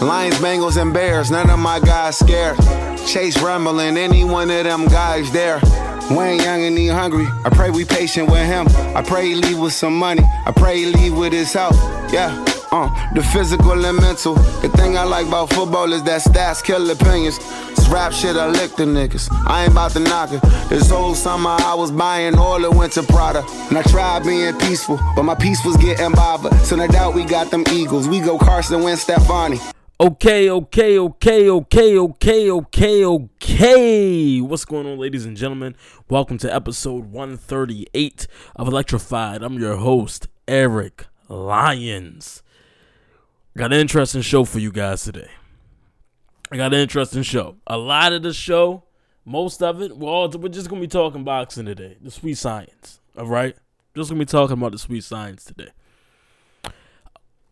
Lions, Bengals, and Bears, none of my guys scared. Chase rumbling, any one of them guys there. Wayne Young and he hungry. I pray we patient with him. I pray he leave with some money. I pray he leave with his health. Yeah. Uh, the physical and mental. The thing I like about football is that stats kill opinions. Rap shit, I lick the niggas. I ain't about to knock it. This whole summer I was buying all the winter Prada. And I tried being peaceful, but my peace was getting bothered. So no doubt we got them Eagles. We go Carson Wentz, Stefani. Okay, okay, okay, okay, okay, okay, okay. What's going on, ladies and gentlemen? Welcome to episode 138 of Electrified. I'm your host, Eric Lyons. Got an interesting show for you guys today. I got an interesting show. A lot of the show, most of it, well, we're just gonna be talking boxing today. The sweet science. All right, just gonna be talking about the sweet science today.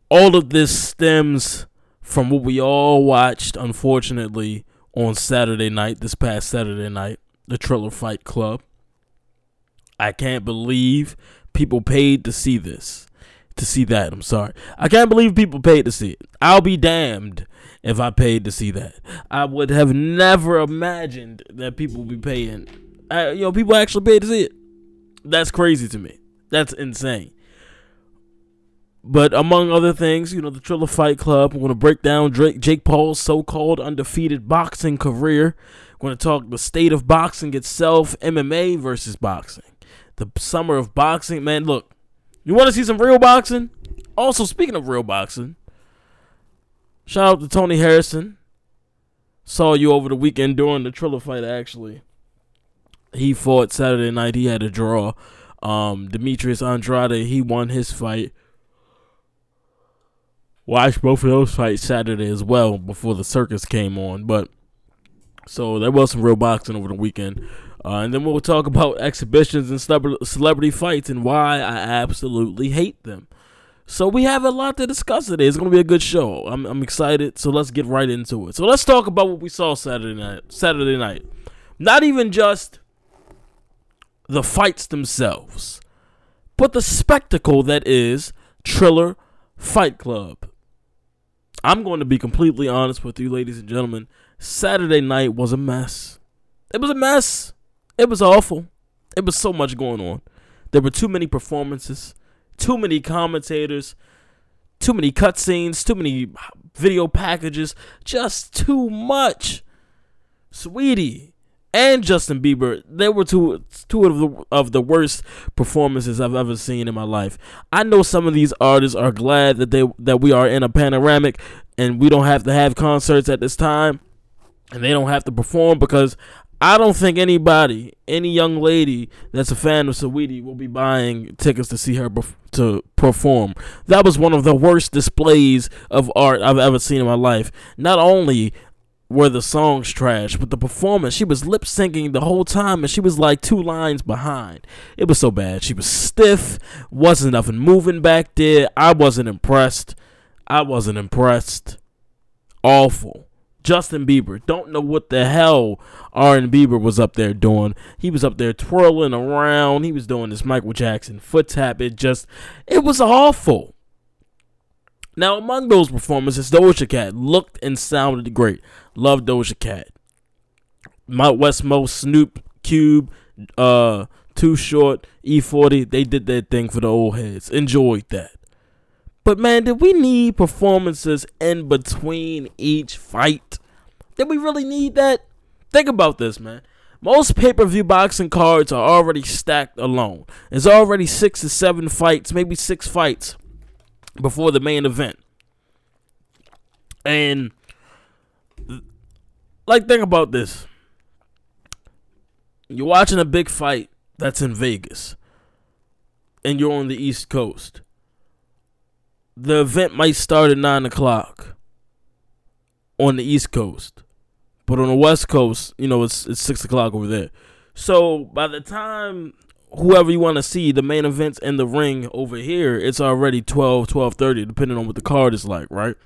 All of this stems from what we all watched, unfortunately, on Saturday night, this past Saturday night, the Triller Fight Club. I can't believe people paid to see this. To see that, I'm sorry. I can't believe people paid to see it. I'll be damned if I paid to see that. I would have never imagined that people would be paying. Uh, you know, people actually paid to see it. That's crazy to me. That's insane. But among other things, you know, the Triller Fight Club. We're going to break down Drake, Jake Paul's so-called undefeated boxing career. We're going to talk the state of boxing itself, MMA versus boxing, the summer of boxing. Man, look, you want to see some real boxing? Also, speaking of real boxing, shout out to Tony Harrison. Saw you over the weekend during the Triller fight. Actually, he fought Saturday night. He had a draw. Um, Demetrius Andrade. He won his fight watched both of those fights Saturday as well before the circus came on. But so there was some real boxing over the weekend. Uh, and then we'll talk about exhibitions and celebrity fights and why I absolutely hate them. So we have a lot to discuss today. It's going to be a good show. I'm, I'm excited. So let's get right into it. So let's talk about what we saw Saturday night. Saturday night. Not even just the fights themselves, but the spectacle that is Triller Fight Club. I'm going to be completely honest with you, ladies and gentlemen. Saturday night was a mess. It was a mess. It was awful. It was so much going on. There were too many performances, too many commentators, too many cutscenes, too many video packages, just too much. Saweetie, and Justin Bieber, they were two two of the of the worst performances I've ever seen in my life. I know some of these artists are glad that they that we are in a panoramic and we don't have to have concerts at this time and they don't have to perform because I don't think anybody, any young lady that's a fan of Saweetie will be buying tickets to see her bef- to perform. That was one of the worst displays of art I've ever seen in my life. Not only were the songs trash, but the performance, she was lip syncing the whole time and she was like two lines behind. It was so bad. She was stiff, wasn't nothing moving back there. I wasn't impressed. I wasn't impressed. Awful. Justin Bieber, don't know what the hell Aaron Bieber was up there doing. He was up there twirling around. He was doing this Michael Jackson foot tap. It just, it was awful. Now, among those performances, Doja Cat looked and sounded great. Love Doja Cat. Mount Westmore, Snoop, Cube, uh, Too Short, E40, they did their thing for the old heads. Enjoyed that. But man, did we need performances in between each fight? Did we really need that? Think about this, man. Most pay per view boxing cards are already stacked alone. There's already six to seven fights, maybe six fights before the main event. And like think about this. You're watching a big fight that's in Vegas and you're on the East Coast. The event might start at nine o'clock on the East Coast. But on the West Coast, you know, it's it's six o'clock over there. So by the time whoever you want to see the main events in the ring over here it's already 12 12.30 depending on what the card is like right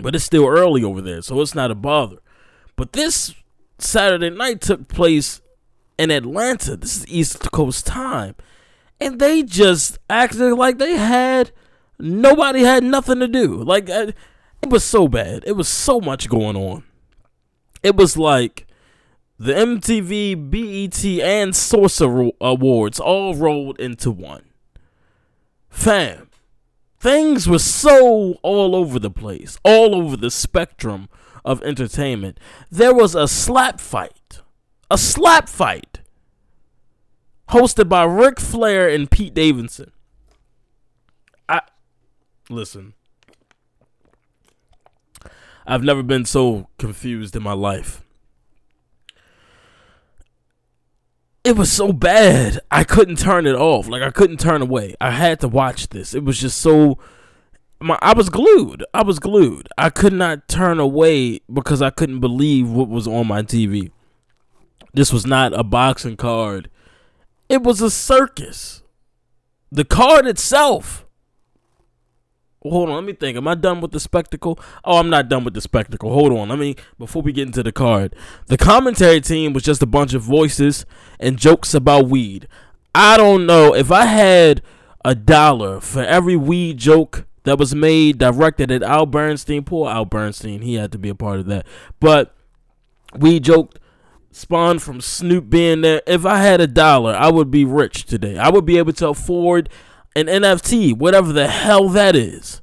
but it's still early over there so it's not a bother but this saturday night took place in atlanta this is east coast time and they just acted like they had nobody had nothing to do. Like it was so bad. It was so much going on. It was like the MTV, BET, and Sorcerer Awards all rolled into one. Fam, things were so all over the place, all over the spectrum of entertainment. There was a slap fight, a slap fight, hosted by Ric Flair and Pete Davidson. Listen. I've never been so confused in my life. It was so bad. I couldn't turn it off. Like I couldn't turn away. I had to watch this. It was just so my I was glued. I was glued. I could not turn away because I couldn't believe what was on my TV. This was not a boxing card. It was a circus. The card itself hold on, let me think. Am I done with the spectacle? Oh, I'm not done with the spectacle. Hold on. Let me before we get into the card. The commentary team was just a bunch of voices and jokes about weed. I don't know if I had a dollar for every weed joke that was made directed at Al Bernstein. Poor Al Bernstein, he had to be a part of that. But we joked spawned from Snoop being there. If I had a dollar, I would be rich today. I would be able to afford an NFT, whatever the hell that is.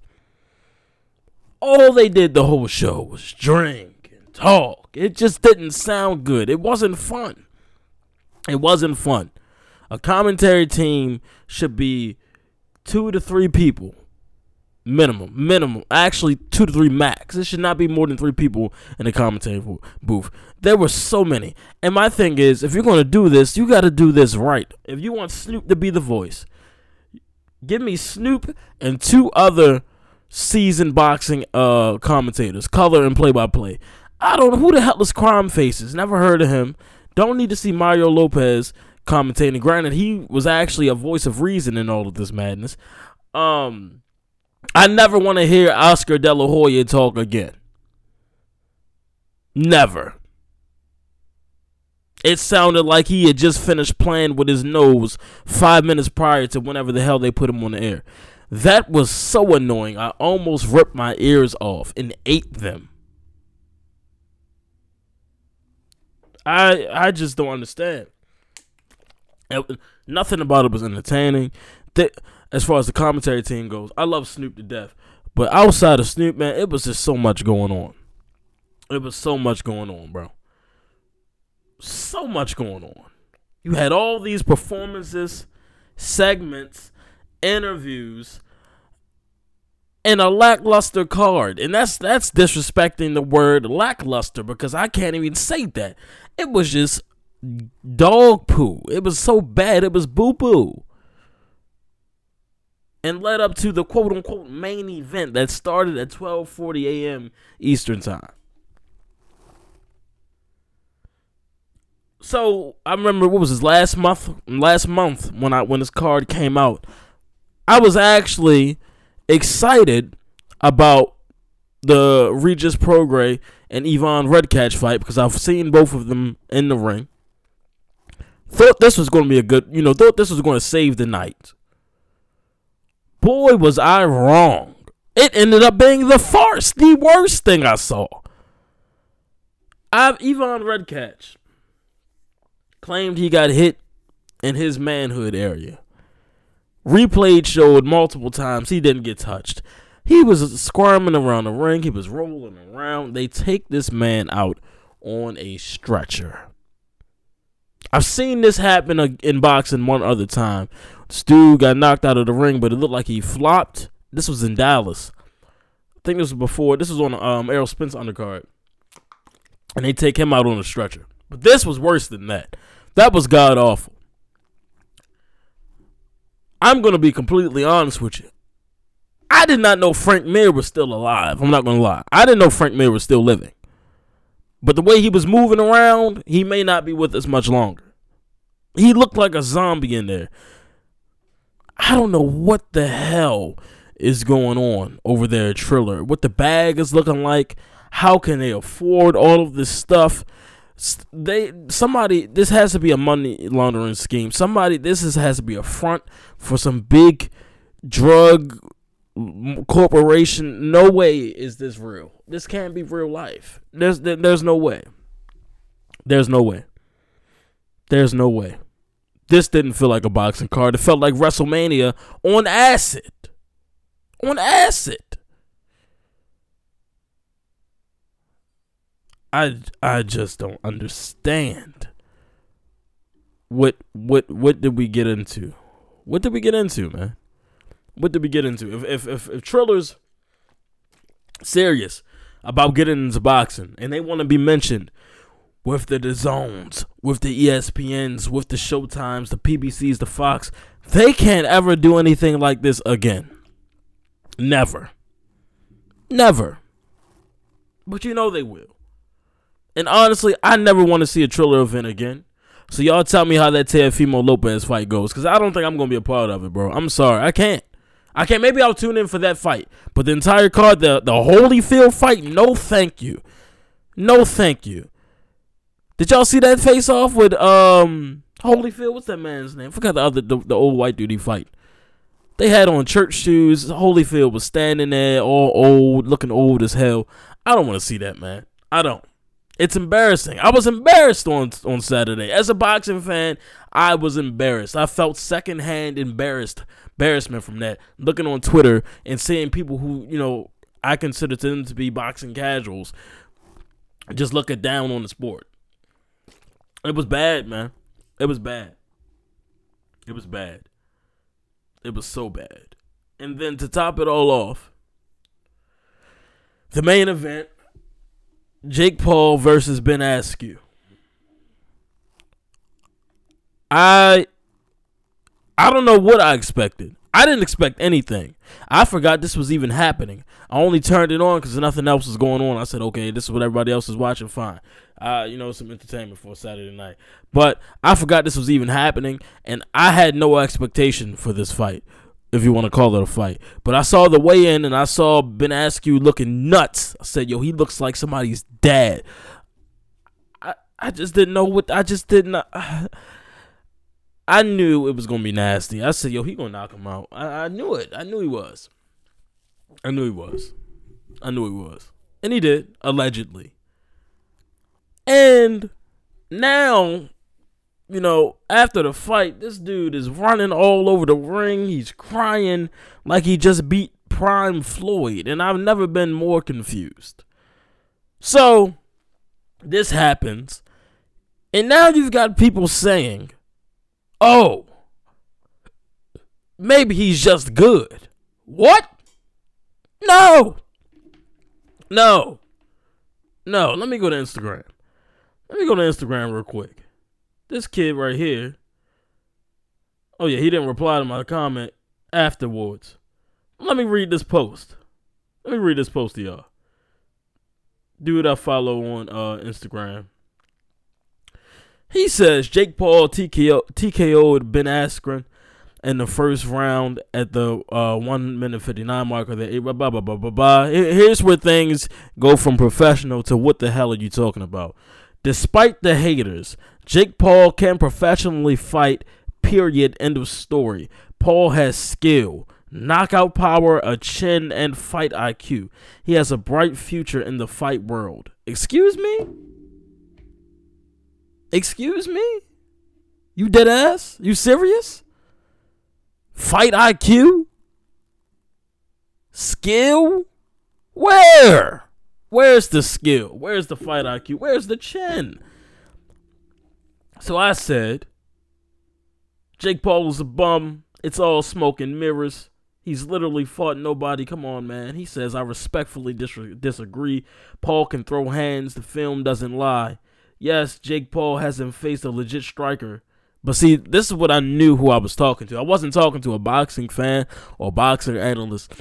All they did the whole show was drink and talk. It just didn't sound good. It wasn't fun. It wasn't fun. A commentary team should be two to three people minimum minimum actually two to three max it should not be more than three people in the commentary booth there were so many and my thing is if you're going to do this you got to do this right if you want snoop to be the voice Give me Snoop and two other seasoned boxing uh commentators, color and play by play. I don't know who the hell is Crime Faces. Never heard of him. Don't need to see Mario Lopez commentating. Granted, he was actually a voice of reason in all of this madness. Um, I never want to hear Oscar De La Hoya talk again. Never. It sounded like he had just finished playing with his nose five minutes prior to whenever the hell they put him on the air. That was so annoying. I almost ripped my ears off and ate them. I I just don't understand. It, nothing about it was entertaining. As far as the commentary team goes, I love Snoop to death. But outside of Snoop, man, it was just so much going on. It was so much going on, bro so much going on. You had all these performances, segments, interviews, and a lackluster card. And that's that's disrespecting the word lackluster because I can't even say that. It was just dog poo. It was so bad. It was boo boo. And led up to the quote unquote main event that started at 12:40 a.m. Eastern Time. So I remember what was his last month? Last month when I when his card came out, I was actually excited about the Regis Prograis and Ivan Redkach fight because I've seen both of them in the ring. Thought this was going to be a good, you know, thought this was going to save the night. Boy, was I wrong. It ended up being the farce, the worst thing I saw. I've Ivan Redkach claimed he got hit in his manhood area. Replayed showed multiple times he didn't get touched. He was squirming around the ring. He was rolling around. They take this man out on a stretcher. I've seen this happen in boxing one other time. Dude got knocked out of the ring, but it looked like he flopped. This was in Dallas. I think this was before. This was on um, Errol Spence undercard. And they take him out on a stretcher. But this was worse than that. That was god awful. I'm going to be completely honest with you. I did not know Frank Mir was still alive. I'm not going to lie. I didn't know Frank Mir was still living. But the way he was moving around, he may not be with us much longer. He looked like a zombie in there. I don't know what the hell is going on over there at Triller. What the bag is looking like. How can they afford all of this stuff? They somebody this has to be a money laundering scheme. Somebody this is, has to be a front for some big drug corporation. No way is this real. This can't be real life. There's there- there's no way. There's no way. There's no way. This didn't feel like a boxing card. It felt like WrestleMania on acid. On acid. I I just don't understand. What what what did we get into? What did we get into, man? What did we get into? If if if, if Triller's serious about getting into boxing and they want to be mentioned with the zones, with the ESPNs, with the Showtimes, the PBCs, the Fox, they can't ever do anything like this again. Never. Never. But you know they will. And honestly, I never want to see a Triller event again. So y'all tell me how that Teofimo Lopez fight goes, because I don't think I'm gonna be a part of it, bro. I'm sorry, I can't. I can't. Maybe I'll tune in for that fight, but the entire card, the the Holyfield fight, no, thank you, no, thank you. Did y'all see that face off with um Holyfield? What's that man's name? forgot the other the, the old white dude he fight. They had on church shoes. Holyfield was standing there, all old, looking old as hell. I don't want to see that, man. I don't. It's embarrassing. I was embarrassed on on Saturday. As a boxing fan, I was embarrassed. I felt secondhand embarrassed embarrassment from that. Looking on Twitter and seeing people who, you know, I consider them to be boxing casuals just looking down on the sport. It was bad, man. It was bad. It was bad. It was so bad. And then to top it all off, the main event Jake Paul versus Ben Askren. I I don't know what I expected. I didn't expect anything. I forgot this was even happening. I only turned it on because nothing else was going on. I said, okay, this is what everybody else is watching. Fine. Uh, you know, some entertainment for Saturday night. But I forgot this was even happening, and I had no expectation for this fight, if you want to call it a fight. But I saw the weigh in, and I saw Ben Askren looking nuts. I said, yo, he looks like somebody's dad. I, I just didn't know what, I just didn't. I knew it was gonna be nasty. I said, "Yo, he gonna knock him out." I, I knew it. I knew he was. I knew he was. I knew he was, and he did allegedly. And now, you know, after the fight, this dude is running all over the ring. He's crying like he just beat Prime Floyd, and I've never been more confused. So, this happens, and now you've got people saying Oh, maybe he's just good. What? No. No. No. Let me go to Instagram. Let me go to Instagram real quick. This kid right here. Oh, yeah, he didn't reply to my comment afterwards. Let me read this post. Let me read this post to y'all. Dude I follow on uh, Instagram. He says Jake Paul TKO TKO'd Ben Askren in the first round at the uh, one minute fifty nine marker. Blah, blah, blah, blah, blah, blah. Here's where things go from professional to what the hell are you talking about? Despite the haters, Jake Paul can professionally fight. Period. End of story. Paul has skill, knockout power, a chin, and fight IQ. He has a bright future in the fight world. Excuse me? Excuse me? You dead ass? You serious? Fight IQ? Skill? Where? Where's the skill? Where's the fight IQ? Where's the chin? So I said, Jake Paul is a bum. It's all smoke and mirrors. He's literally fought nobody. Come on, man. He says, I respectfully dis- disagree. Paul can throw hands. The film doesn't lie. Yes, Jake Paul hasn't faced a legit striker. But see, this is what I knew who I was talking to. I wasn't talking to a boxing fan or boxing analyst.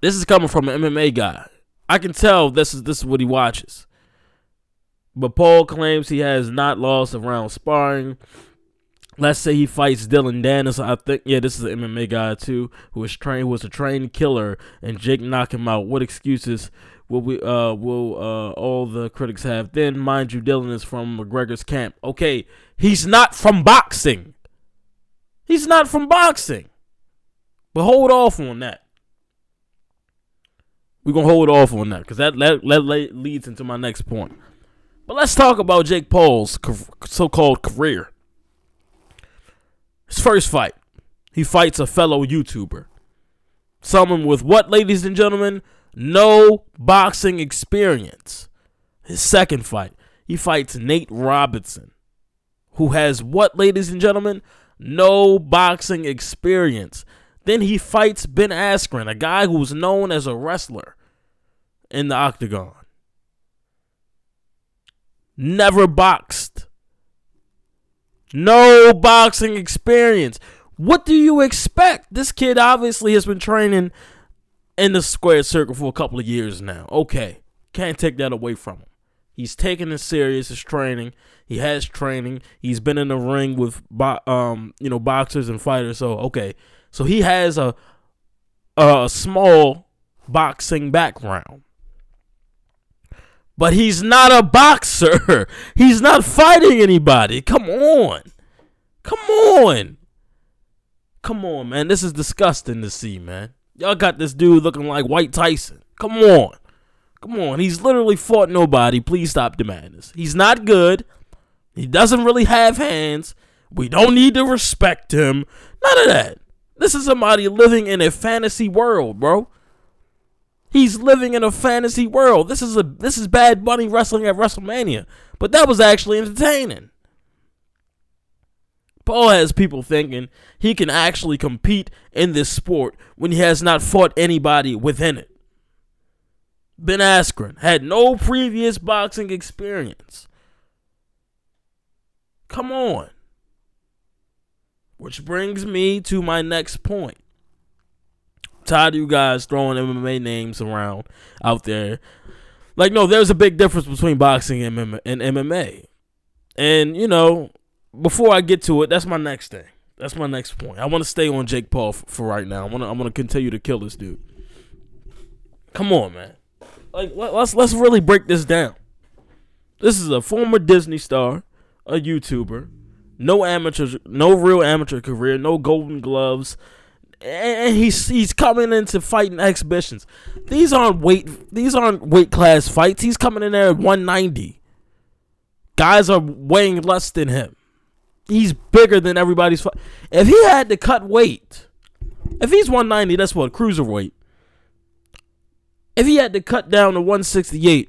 This is coming from an MMA guy. I can tell this is this is what he watches. But Paul claims he has not lost around sparring. Let's say he fights Dillon Danis. I think yeah, this is an MMA guy too, who was trained who was a trained killer, and Jake knocked him out. What excuses will we uh will uh all the critics have? Then mind you, Dillon is from McGregor's camp. Okay, he's not from boxing. He's not from boxing. But hold off on that. We're gonna hold off on that because that, that that leads into my next point. But let's talk about Jake Paul's so-called career. His first fight, he fights a fellow YouTuber, someone with what, ladies and gentlemen, no boxing experience. His second fight, he fights Nate Robinson, who has what, ladies and gentlemen, no boxing experience. Then he fights Ben Askren, a guy who's known as a wrestler in the octagon. Never boxed. No boxing experience. What do you expect? This kid obviously has been training in the square circle for a couple of years now. Okay. Can't take that away from him. He's taking it serious, his training. He has training. He's been in the ring with um, you know, boxers and fighters. So okay. So he has a a small boxing background. But he's not a boxer. He's not fighting anybody. Come on. Come on. Come on, man. This is disgusting to see, man. Y'all got this dude looking like White Tyson. Come on. Come on. He's literally fought nobody. Please stop the madness. He's not good. He doesn't really have hands. We don't need to respect him. None of that. This is somebody living in a fantasy world, bro. He's living in a fantasy world. This is a this is Bad Bunny wrestling at WrestleMania, but that was actually entertaining. Paul has people thinking he can actually compete in this sport when he has not fought anybody within it. Ben Askren had no previous boxing experience. Come on. Which brings me to my next point tired of you guys throwing MMA names around out there. Like, no, there's a big difference between boxing and MMA. And, you know, before I get to it, that's my next thing. That's my next point. I want to stay on Jake Paul for, for right now. I want to. I want to continue to kill this dude. Come on, man. Like let's let's really break this down. This is a former Disney star, a YouTuber, no amateur, no real amateur career, no Golden Gloves, and he's he's coming into fighting exhibitions. These aren't weight these aren't weight class fights. He's coming in there at 190. Guys are weighing less than him. He's bigger than everybody's. If he had to cut weight, if he's 190, that's what cruiserweight. If he had to cut down to 168,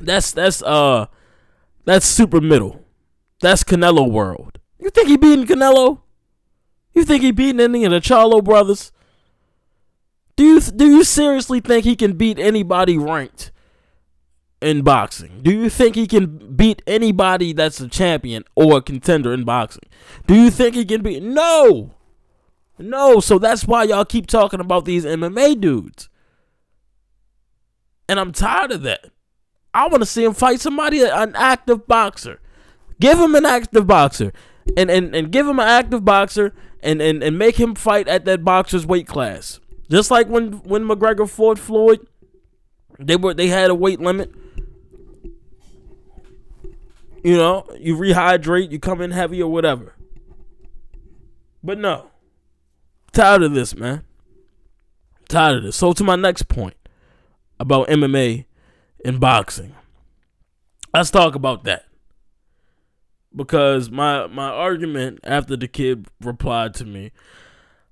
that's that's uh that's super middle. That's Canelo world. You think he beating Canelo? You think he beating any of the Charlo brothers? Do you do you seriously think he can beat anybody ranked in boxing? Do you think he can beat anybody that's a champion or a contender in boxing? Do you think he can beat? No, no. So that's why y'all keep talking about these MMA dudes, and I'm tired of that. I want to see him fight somebody, an active boxer. Give him an active boxer, and and and give him an active boxer and, and, and make him fight at that boxer's weight class. Just like when when McGregor fought Floyd, they were they had a weight limit. You know, you rehydrate, you come in heavy or whatever. But no. Tired of this, man. Tired of this. So to my next point about MMA and boxing. Let's talk about that because my my argument after the kid replied to me,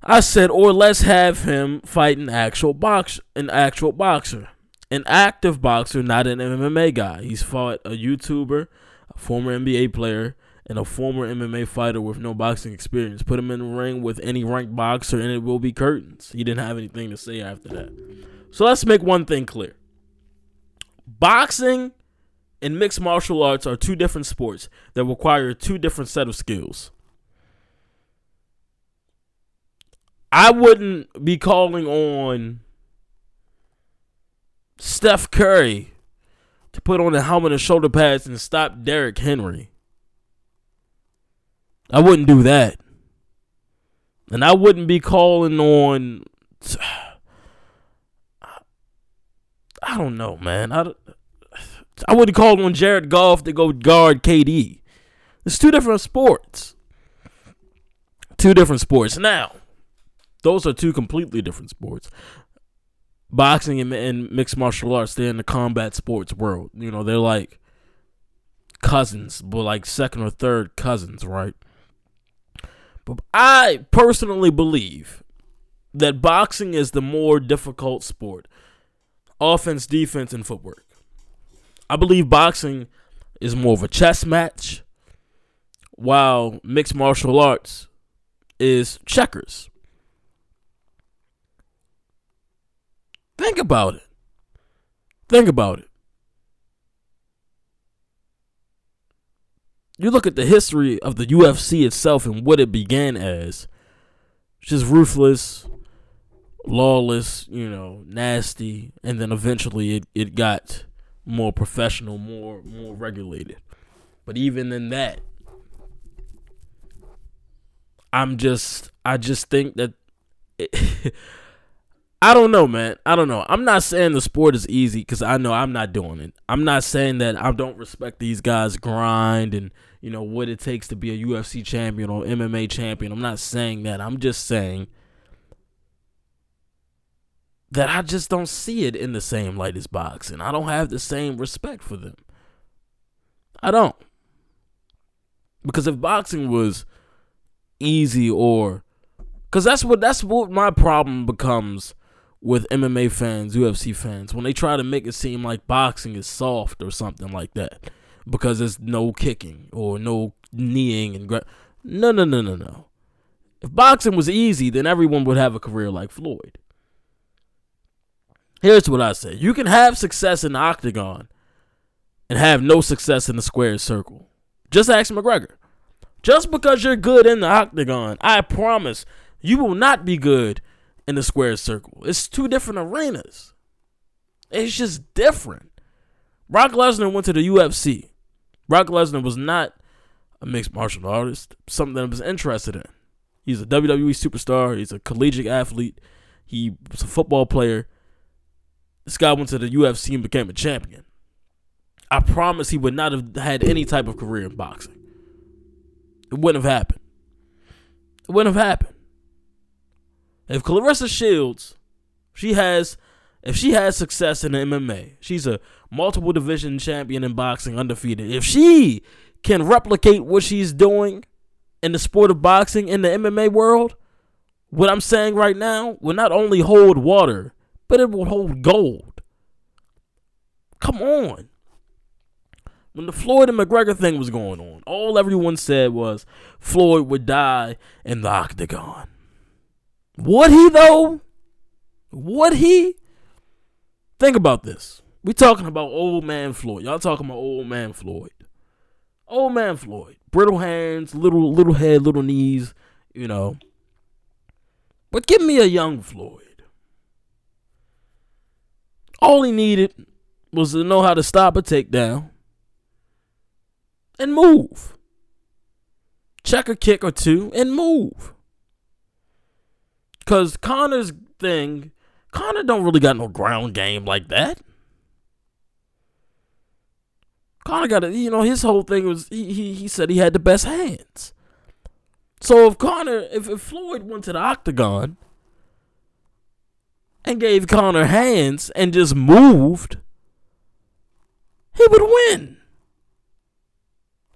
I said, or let's have him fight an actual box, an actual boxer, an active boxer, not an MMA guy. He's fought a YouTuber, a former NBA player, and a former MMA fighter with no boxing experience. Put him in the ring with any ranked boxer, and it will be curtains. He didn't have anything to say after that. So let's make one thing clear: boxing and mixed martial arts are two different sports that require two different set of skills. I wouldn't be calling on Steph Curry to put on the helmet and shoulder pads and stop Derrick Henry. I wouldn't do that. And I wouldn't be calling on I don't know, man. I, I wouldn't call on Jared Goff to go guard KD. It's two different sports. Two different sports. Now, those are two completely different sports. Boxing and, and mixed martial arts, they're in the combat sports world. You know, they're like cousins, but like second or third cousins, right? But I personally believe that boxing is the more difficult sport offense, defense, and footwork. I believe boxing is more of a chess match, while mixed martial arts is checkers. Think about it. Think about it. You look at the history of the UFC itself and what it began as just ruthless, lawless, you know, nasty, and then eventually it, it got more professional, more more regulated. But even in that, I'm just I just think that it, I don't know, man. I don't know. I'm not saying the sport is easy because I know I'm not doing it. I'm not saying that I don't respect these guys' grind and you know what it takes to be a UFC champion or MMA champion. I'm not saying that. I'm just saying that I just don't see it in the same light as boxing. I don't have the same respect for them. I don't. Because if boxing was easy or cuz that's what that's what my problem becomes with MMA fans, UFC fans when they try to make it seem like boxing is soft or something like that because there's no kicking or no kneeing and gra- no no no no no. If boxing was easy, then everyone would have a career like Floyd. Here's what I say you can have success in the octagon and have no success in the square circle. Just ask McGregor. Just because you're good in the octagon, I promise you will not be good in the square circle. It's two different arenas. It's just different. Brock Lesnar went to the UFC. Brock Lesnar was not a mixed martial artist, something that I was interested in. He's a WWE superstar, he's a collegiate athlete, he was a football player. This guy went to the UFC and became a champion. I promise he would not have had any type of career in boxing. It wouldn't have happened. It wouldn't have happened. If Claressa Shields, she has, if she has success in the MMA, she's a multiple division champion in boxing, undefeated. If she can replicate what she's doing in the sport of boxing in the MMA world, what I'm saying right now will not only hold water, but it will hold gold. Come on. When the Floyd and McGregor thing was going on, all everyone said was Floyd would die in the octagon. Would he though? Would he? Think about this. We talking about old man Floyd. Y'all talking about old man Floyd. Old man Floyd. Brittle hands, little little head, little knees, you know. But give me a young Floyd. All he needed was to know how to stop a takedown and move. Check a kick or two and move. Cause Conor's thing, Conor don't really got no ground game like that. Conor got a, you know, his whole thing was he, he he said he had the best hands. So if Conor, if, if Floyd went to the octagon and gave Conor hands and just moved, he would win.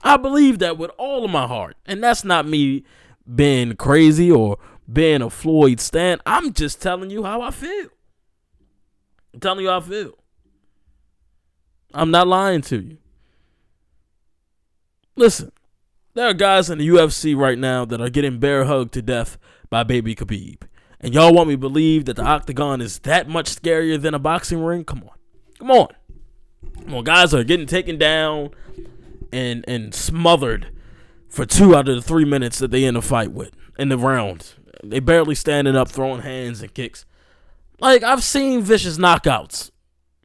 I believe that with all of my heart. And that's not me being crazy or being a Floyd stan. I'm just telling you how I feel. I'm telling you how I feel. I'm not lying to you. Listen, there are guys in the UFC right now that are getting bear hugged to death by baby Khabib. And y'all want me to believe that the octagon is that much scarier than a boxing ring? Come on. Come on. Come on, guys are getting taken down and and smothered for two out of the three minutes that they in a fight with in the round. They barely standing up, throwing hands and kicks. Like I've seen vicious knockouts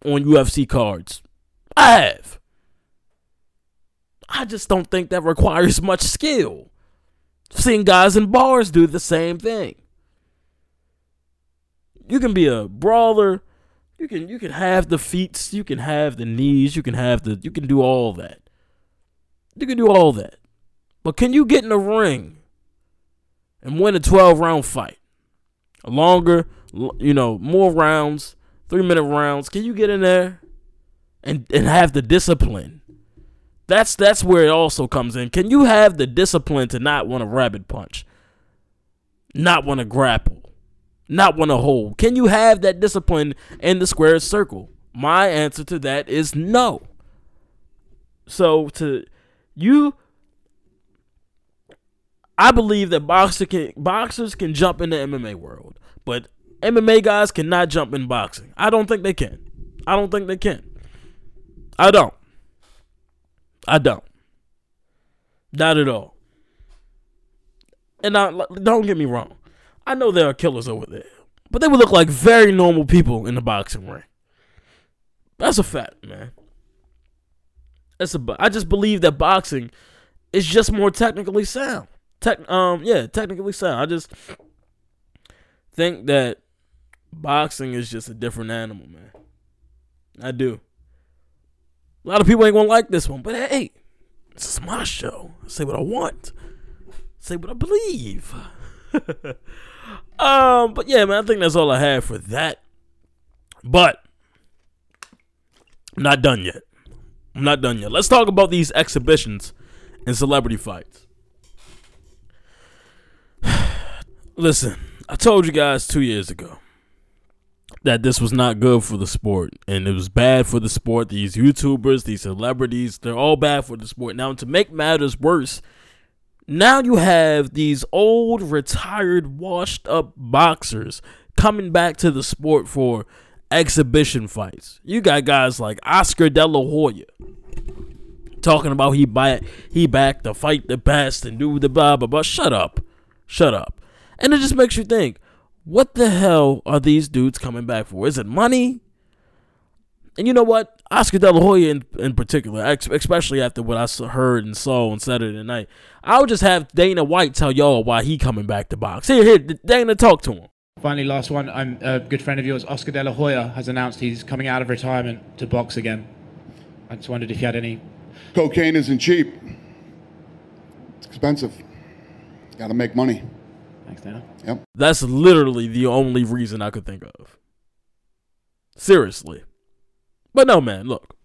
on UFC cards. I have. I just don't think that requires much skill. Seen guys in bars do the same thing. You can be a brawler, You can you can have the feet, you can have the knees, you can have the you can do all that. You can do all that. But can you get in the ring and win a 12 round fight? A longer, you know, more rounds, 3 minute rounds. Can you get in there and and have the discipline? That's that's where it also comes in. Can you have the discipline to not want to rabbit punch? Not want to grapple? Not want to hold? Can you have that discipline in the square circle? My answer to that is no. So to you I believe that boxer can, boxers can jump in the MMA world, but MMA guys cannot jump in boxing. I don't think they can. I don't think they can. I don't. I don't. Not at all. And I, don't get me wrong. I know there are killers over there, but they would look like very normal people in the boxing ring. That's a fact, man. That's a. I just believe that boxing is just more technically sound. Tech, um, yeah, technically sound. I just think that boxing is just a different animal, man. I do. A lot of people ain't gonna like this one, but hey, this is my show. I say what I want. Say what I believe. um, but yeah, man, I think that's all I have for that. But I'm not done yet. I'm not done yet. Let's talk about these exhibitions and celebrity fights. Listen, I told you guys two years ago that this was not good for the sport and it was bad for the sport. These YouTubers, these celebrities, they're all bad for the sport. Now, to make matters worse, now you have these old, retired, washed up boxers coming back to the sport for exhibition fights. You got guys like Oscar De La Hoya talking about he back he back to fight the best and do the blah blah blah. Shut up, shut up. And it just makes you think, what the hell are these dudes coming back for? Is it money? And you know what? Oscar De La Hoya in, in particular, especially after what I heard and saw on Saturday night, I would just have Dana White tell y'all why he coming back to box. Here, here, Dana, talk to him. Finally, last one. I'm a good friend of yours, Oscar De La Hoya, has announced he's coming out of retirement to box again. I just wondered if you had any. Cocaine isn't cheap. It's expensive. Got to make money. Thanks, Dana. Yep. That's literally the only reason I could think of. Seriously. But no, man, look.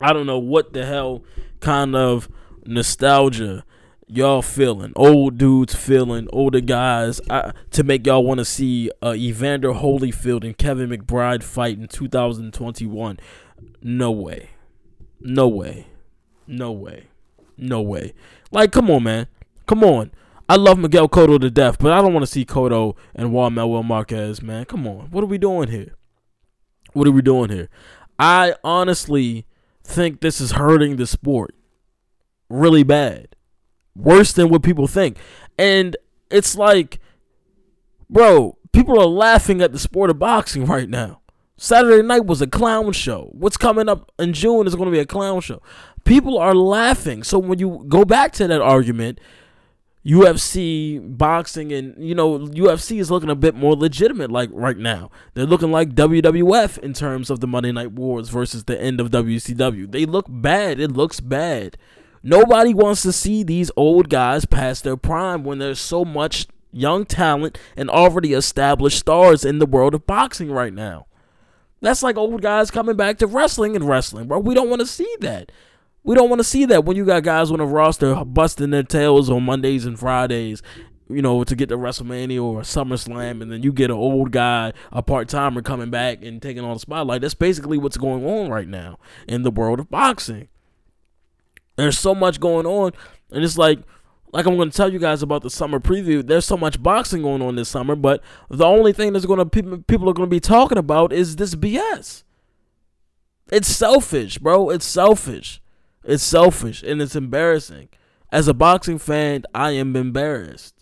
I don't know what the hell kind of nostalgia y'all feeling. Old dudes feeling, older guys, I, to make y'all want to see uh, Evander Holyfield and Kevin McBride fight in 2021. No way. No way. No way. No way. Like, come on, man. Come on. I love Miguel Cotto to death, but I don't want to see Cotto and Juan Manuel Marquez, man. Come on. What are we doing here? What are we doing here? I honestly think this is hurting the sport really bad. Worse than what people think. And it's like, bro, people are laughing at the sport of boxing right now. Saturday night was a clown show. What's coming up in June is going to be a clown show. People are laughing. So when you go back to that argument, UFC boxing and you know UFC is looking a bit more legitimate like right now. They're looking like WWF in terms of the Monday Night Wars versus the end of WCW. They look bad. It looks bad. Nobody wants to see these old guys past their prime when there's so much young talent and already established stars in the world of boxing right now. That's like old guys coming back to wrestling and wrestling, bro. We don't want to see that. We don't want to see that when you got guys on the roster busting their tails on Mondays and Fridays, you know, to get to WrestleMania or SummerSlam, and then you get an old guy, a part timer coming back and taking on the spotlight. That's basically what's going on right now in the world of boxing. There's so much going on, and it's like, like I'm going to tell you guys about the summer preview. There's so much boxing going on this summer, but the only thing that's going to people people are going to be talking about is this BS. It's selfish, bro. It's selfish. It's selfish and it's embarrassing. As a boxing fan, I am embarrassed.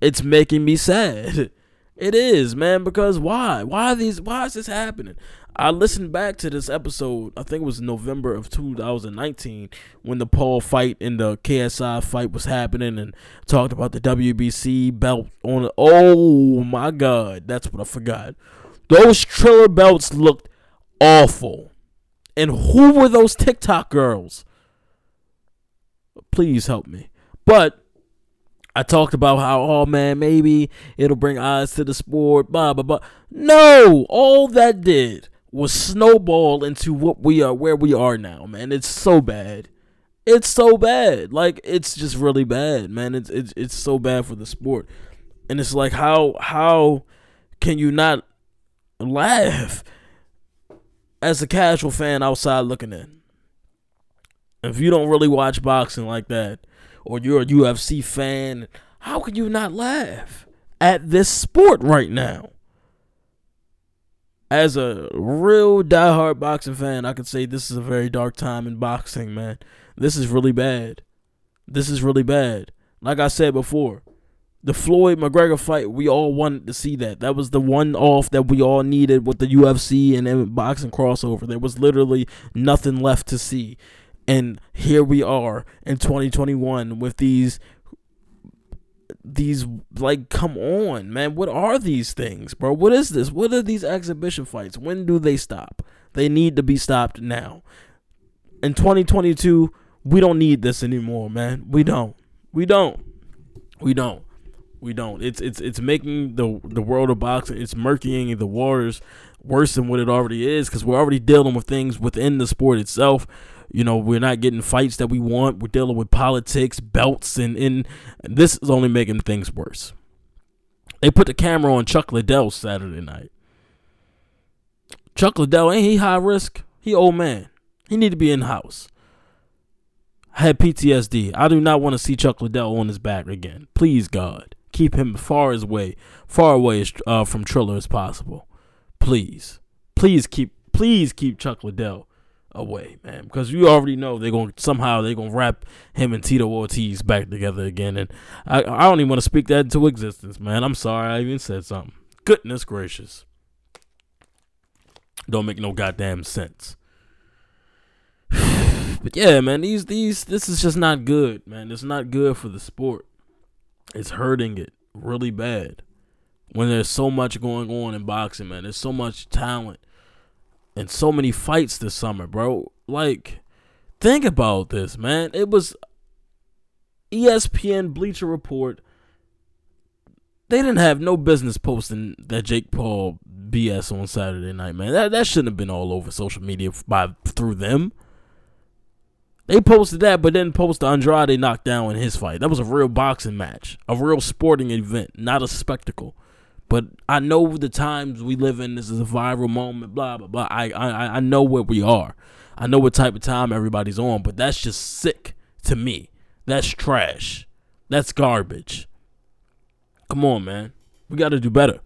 It's making me sad. It is, man, because why? Why these why is this happening? I listened back to this episode, I think it was November of 2019 when the Paul fight and the KSI fight was happening and talked about the WBC belt on Oh my god, that's what I forgot. Those Triller belts looked awful. And who were those TikTok girls? Please help me. But I talked about how, oh man, maybe it'll bring eyes to the sport, blah blah blah. No, all that did was snowball into what we are, where we are now, man. It's so bad. It's so bad. Like it's just really bad, man. It's it's it's so bad for the sport, and it's like how how can you not laugh as a casual fan outside looking in? If you don't really watch boxing like that, or you're a UFC fan, how can you not laugh at this sport right now? As a real diehard boxing fan, I could say this is a very dark time in boxing, man. This is really bad. This is really bad. Like I said before, the Floyd McGregor fight, we all wanted to see that. That was the one off that we all needed with the UFC and boxing crossover. There was literally nothing left to see. And here we are in 2021 with these these like come on man. What are these things bro? What is this? What are these exhibition fights? When do they stop? They need to be stopped now. In 2022 we don't need this anymore man. We don't. We don't. We don't we don't it's it's it's making the the world of boxing it's murkying the waters worse than what it already is because we're already dealing with things within the sport itself you know, we're not getting fights that we want. We're dealing with politics, belts, and, and this is only making things worse. They put the camera on Chuck Liddell Saturday night. Chuck Liddell, ain't he high risk? He old man. He need to be in house. I had PTSD. I do not want to see Chuck Liddell on his back again. Please, God, keep him far as way, far away uh, from Triller as possible. Please, please keep, please keep Chuck Liddell away, man, because you already know they're to somehow they're to wrap him and Tito Ortiz back together again, and I I don't even want to speak that into existence, man. I'm sorry I even said something. Goodness gracious, don't make no goddamn sense. but yeah, man, these these this is just not good, man. It's not good for the sport. It's hurting it really bad when there's so much going on in boxing, man. There's so much talent and so many fights this summer, bro. Like, think about this, man. It was ESPN Bleacher Report. They didn't have no business posting that Jake Paul BS on Saturday night, man. That that shouldn't have been all over social media by through them. They posted that, but then posted Andrade knockdown in his fight. That was a real boxing match, a real sporting event, not a spectacle. But I know the times we live in. This is a viral moment. Blah blah blah. I I I know where we are. I know what type of time everybody's on. But that's just sick to me. That's trash. That's garbage. Come on, man. We got to do better.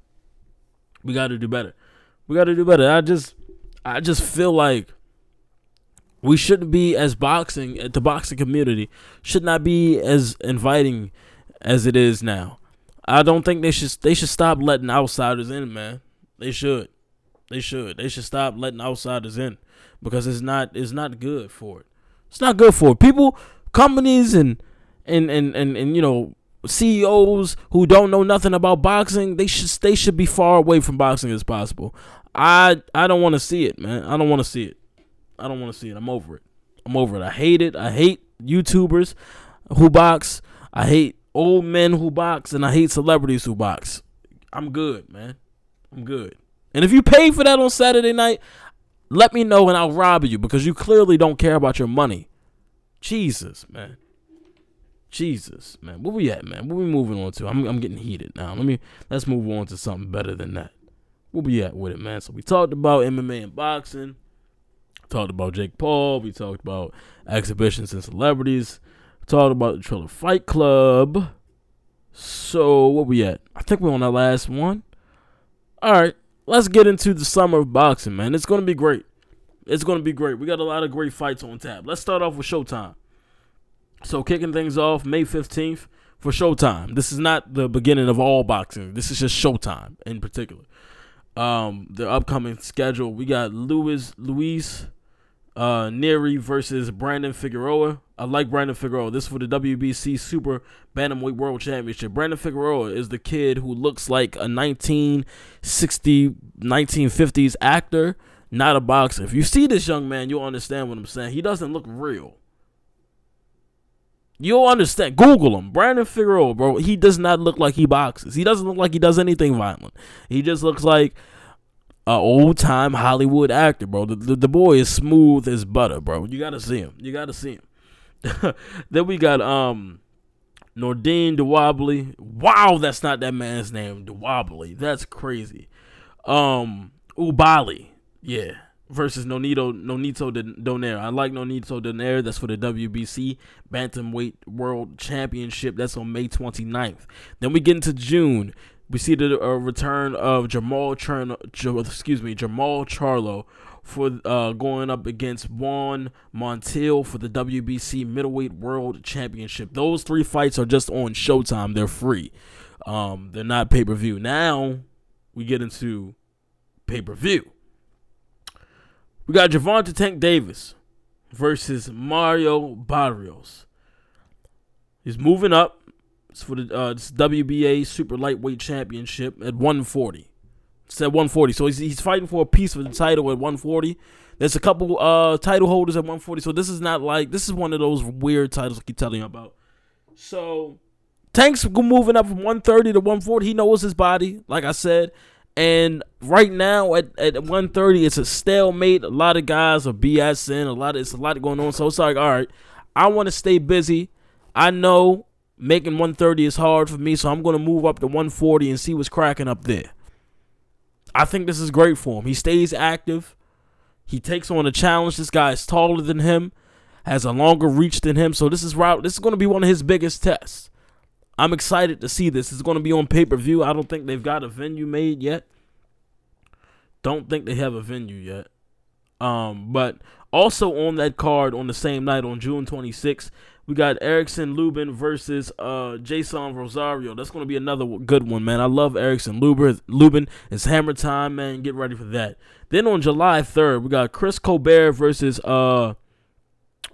We got to do better. We got to do better. I just I just feel like we shouldn't be as boxing uh, the boxing community should not be as inviting as it is now. I don't think they should they should stop letting outsiders in, man. They should. They should. They should stop letting outsiders in because it's not it's not good for it. It's not good for it. People, companies and and and and, and you know CEOs who don't know nothing about boxing, they should they should be far away from boxing as possible. I I don't want to see it, man. I don't want to see it. I don't want to see it. I'm over it. I'm over it. I hate it. I hate YouTubers who box. I hate old men who box and I hate celebrities who box. I'm good, man. I'm good. And if you pay for that on Saturday night, let me know and I'll rob you because you clearly don't care about your money. Jesus, man. Jesus, man. Where we at, man? What we moving on to? I'm I'm getting heated now. Let me let's move on to something better than that. Where we at with it, man? So we talked about MMA and boxing. Talked about Jake Paul. We talked about exhibitions and celebrities. Talked about the Triller Fight Club. So what we at? I think we're on that last one. All right, let's get into the summer of boxing, man. It's gonna be great. It's gonna be great. We got a lot of great fights on tap. Let's start off with Showtime. So kicking things off May fifteenth for Showtime. This is not the beginning of all boxing. This is just Showtime in particular. Um, the upcoming schedule we got Luis Luis uh, Nery versus Brandon Figueroa. I like Brandon Figueroa. This is for the WBC Super Bantamweight World Championship. Brandon Figueroa is the kid who looks like a 1960, 1950s actor, not a boxer. If you see this young man, you'll understand what I'm saying. He doesn't look real. You'll understand. Google him. Brandon Figueroa, bro. He does not look like he boxes. He doesn't look like he does anything violent. He just looks like a old time Hollywood actor, bro. The, the, the boy is smooth as butter, bro. You gotta see him. You gotta see him. then we got um Nordine Dewably. Wow, that's not that man's name. Dewably. That's crazy. Um Oubaali. Yeah. Versus Nonito Nonito Donaire. I like Nonito Donaire. That's for the WBC Bantamweight World Championship. That's on May 29th. Then we get into June. We see the uh, return of Jamal Chern, J- excuse me, Jamal Charlo for uh, going up against Juan Montiel for the WBC Middleweight World Championship. Those three fights are just on Showtime. They're free. Um, they're not pay per view. Now we get into pay per view. We got Gervonta Tank Davis versus Mario Barrios. He's moving up. It's for the uh, this WBA Super Lightweight Championship at 140. It's at 140. So he's, he's fighting for a piece of the title at 140. There's a couple uh, title holders at 140. So this is not like this is one of those weird titles I keep telling you about. So Tank's moving up from 130 to 140. He knows his body, like I said. And right now at, at 130, it's a stalemate. A lot of guys are BSing. A lot of it's a lot going on. So it's like, all right, I want to stay busy. I know making 130 is hard for me, so I'm gonna move up to 140 and see what's cracking up there. I think this is great for him. He stays active. He takes on a challenge. This guy is taller than him, has a longer reach than him. So this is route. This is going to be one of his biggest tests. I'm excited to see this. It's going to be on pay per view. I don't think they've got a venue made yet. Don't think they have a venue yet. Um, but also on that card on the same night on June 26th, we got Erickson Lubin versus uh, Jason Rosario. That's going to be another good one, man. I love Erickson Lubin. It's hammer time, man. Get ready for that. Then on July 3rd, we got Chris Colbert versus uh,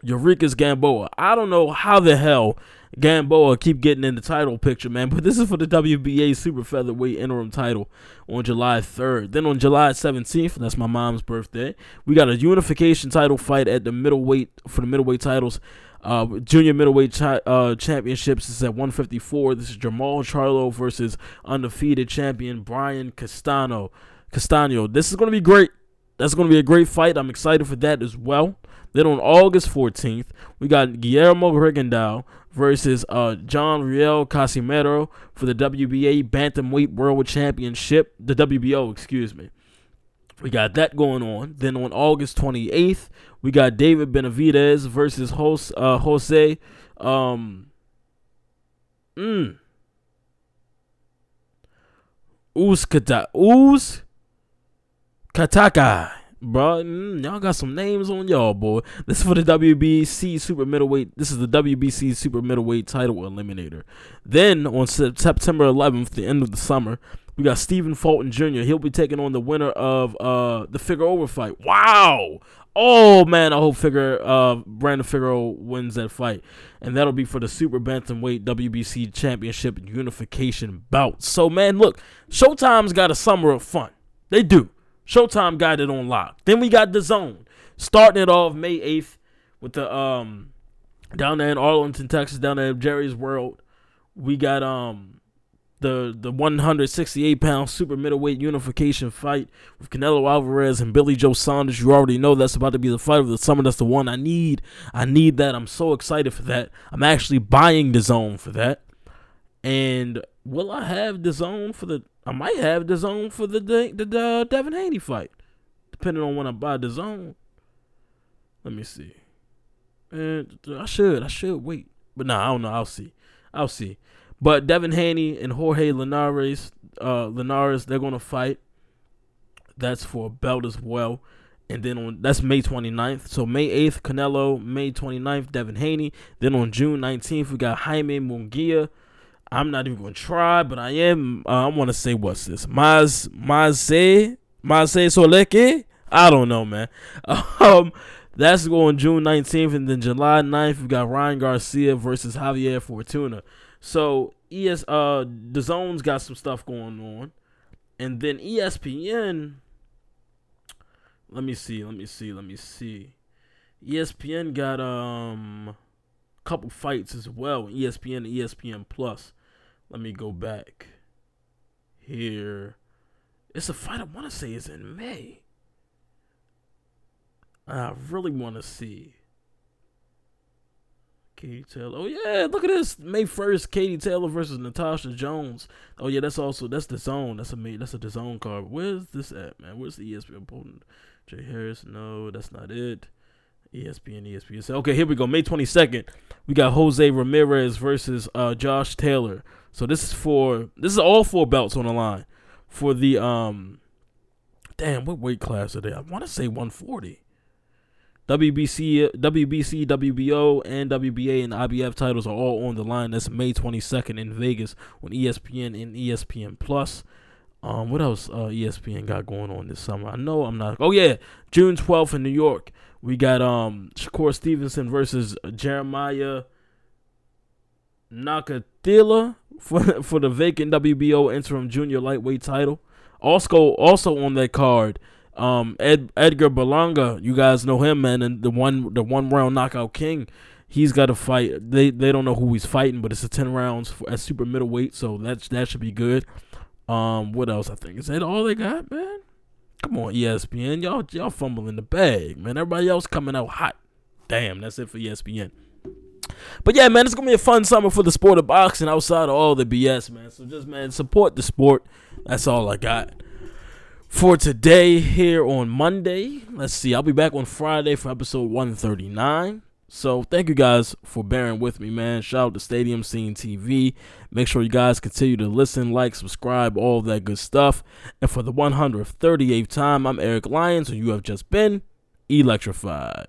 Yuriorkis Gamboa. I don't know how the hell Gamboa keep getting in the title picture, man. But this is for the WBA Super Featherweight interim title on July 3rd. Then on July 17th, that's my mom's birthday, we got a unification title fight at the middleweight for the middleweight titles. Uh, junior middleweight chi- uh, championships is at 154. This is Jamal Charlo versus undefeated champion Brian Castano. Castano. This is going to be great. That's going to be a great fight. I'm excited for that as well. Then on August 14th, we got Guillermo Rigondeaux versus uh, John Riel Casimero for the WBA Bantamweight World Championship. The WBO, excuse me. We got that going on. Then on August 28th, we got David Benavidez versus Jose, uh, Jose um, mm, Kataka. Bro, mm, y'all got some names on y'all, boy. This is for the WBC Super Middleweight. This is the WBC Super Middleweight Title Eliminator. Then on Sep- September 11th, the end of the summer, we got Stephen Fulton Jr. He'll be taking on the winner of uh the Figueroa fight. Wow. Oh man, I hope Figure uh Brandon Figueroa wins that fight. And that'll be for the Super Bantamweight WBC Championship Unification bout. So man, look, Showtime's got a summer of fun. They do. Showtime got it on lock. Then we got DAZN. Starting it off May 8th with the um down there in Arlington, Texas, down there at Jerry's World. We got um the the 168 pound super middleweight unification fight with Canelo Alvarez and Billy Joe Saunders. You already know that's about to be the fight of the summer. That's the one I need. I need that. I'm so excited for that. I'm actually buying DAZN for that. And will I have DAZN for the? I might have DAZN for the the, the uh, Devin Haney fight, depending on when I buy DAZN. Let me see. And I should I should wait, but nah, I don't know. I'll see. I'll see. But Devin Haney and Jorge Linares, uh, Linares, they're gonna fight. That's for a belt as well. And then on that's May 29th. So May 8th, Canelo. May 29th, Devin Haney. Then on June 19th, we got Jaime Munguia. I'm not even gonna try, but I am. Uh, I want to say what's this? Maz Maze Maze Soleke. I don't know, man. Um, That's going June 19th, and then July 9th, we got Ryan Garcia versus Javier Fortuna. So ES uh DAZN's got some stuff going on. And then ESPN let me see, let me see, let me see. ESPN got um couple fights as well. ESPN and ESPN Plus. Let me go back here. It's a fight I want to say is in May. I really want to see. Katie Taylor. Oh yeah, look at this. May first, Katie Taylor versus Natasha Jones. Oh yeah, that's also that's DAZN. That's a May. That's a DAZN card. Where's this at, man? Where's the ESPN opponent? Jay Harris. No, that's not it. ESPN, ESPN. Okay, here we go. May twenty second. We got Jose Ramirez versus uh, Josh Taylor. So this is for this is all four belts on the line for the um. Damn, what weight class are they? I want to say one forty. WBC, WBC, WBO, and WBA and IBF titles are all on the line. That's May 22nd in Vegas on ESPN and ESPN Plus. Um, what else? Uh, ESPN got going on this summer. I know I'm not. Oh yeah, June 12th in New York. We got um Shakur Stevenson versus Jeremiah Nakathila for for the vacant WBO interim junior lightweight title. Also, also on that card, um, Ed, Edgar Berlanga, you guys know him, man, and the one the one round knockout king. He's got to fight. They they don't know who he's fighting, but it's a ten rounds for, at super middleweight, so that's that should be good. Um, what else? I think is that all they got, man. Come on, ESPN, y'all y'all fumbling the bag, man. Everybody else coming out hot. Damn, that's it for ESPN. But yeah, man, it's gonna be a fun summer for the sport of boxing outside of all the BS, man. So just man, support the sport. That's all I got for today here on Monday. Let's see, I'll be back on Friday for episode 139. So thank you guys for bearing with me, man. Shout out to Stadium Scene TV. Make sure you guys continue to listen, like, subscribe, all that good stuff. And for the 138th time, I'm Eric Lyons, and you have just been electrified.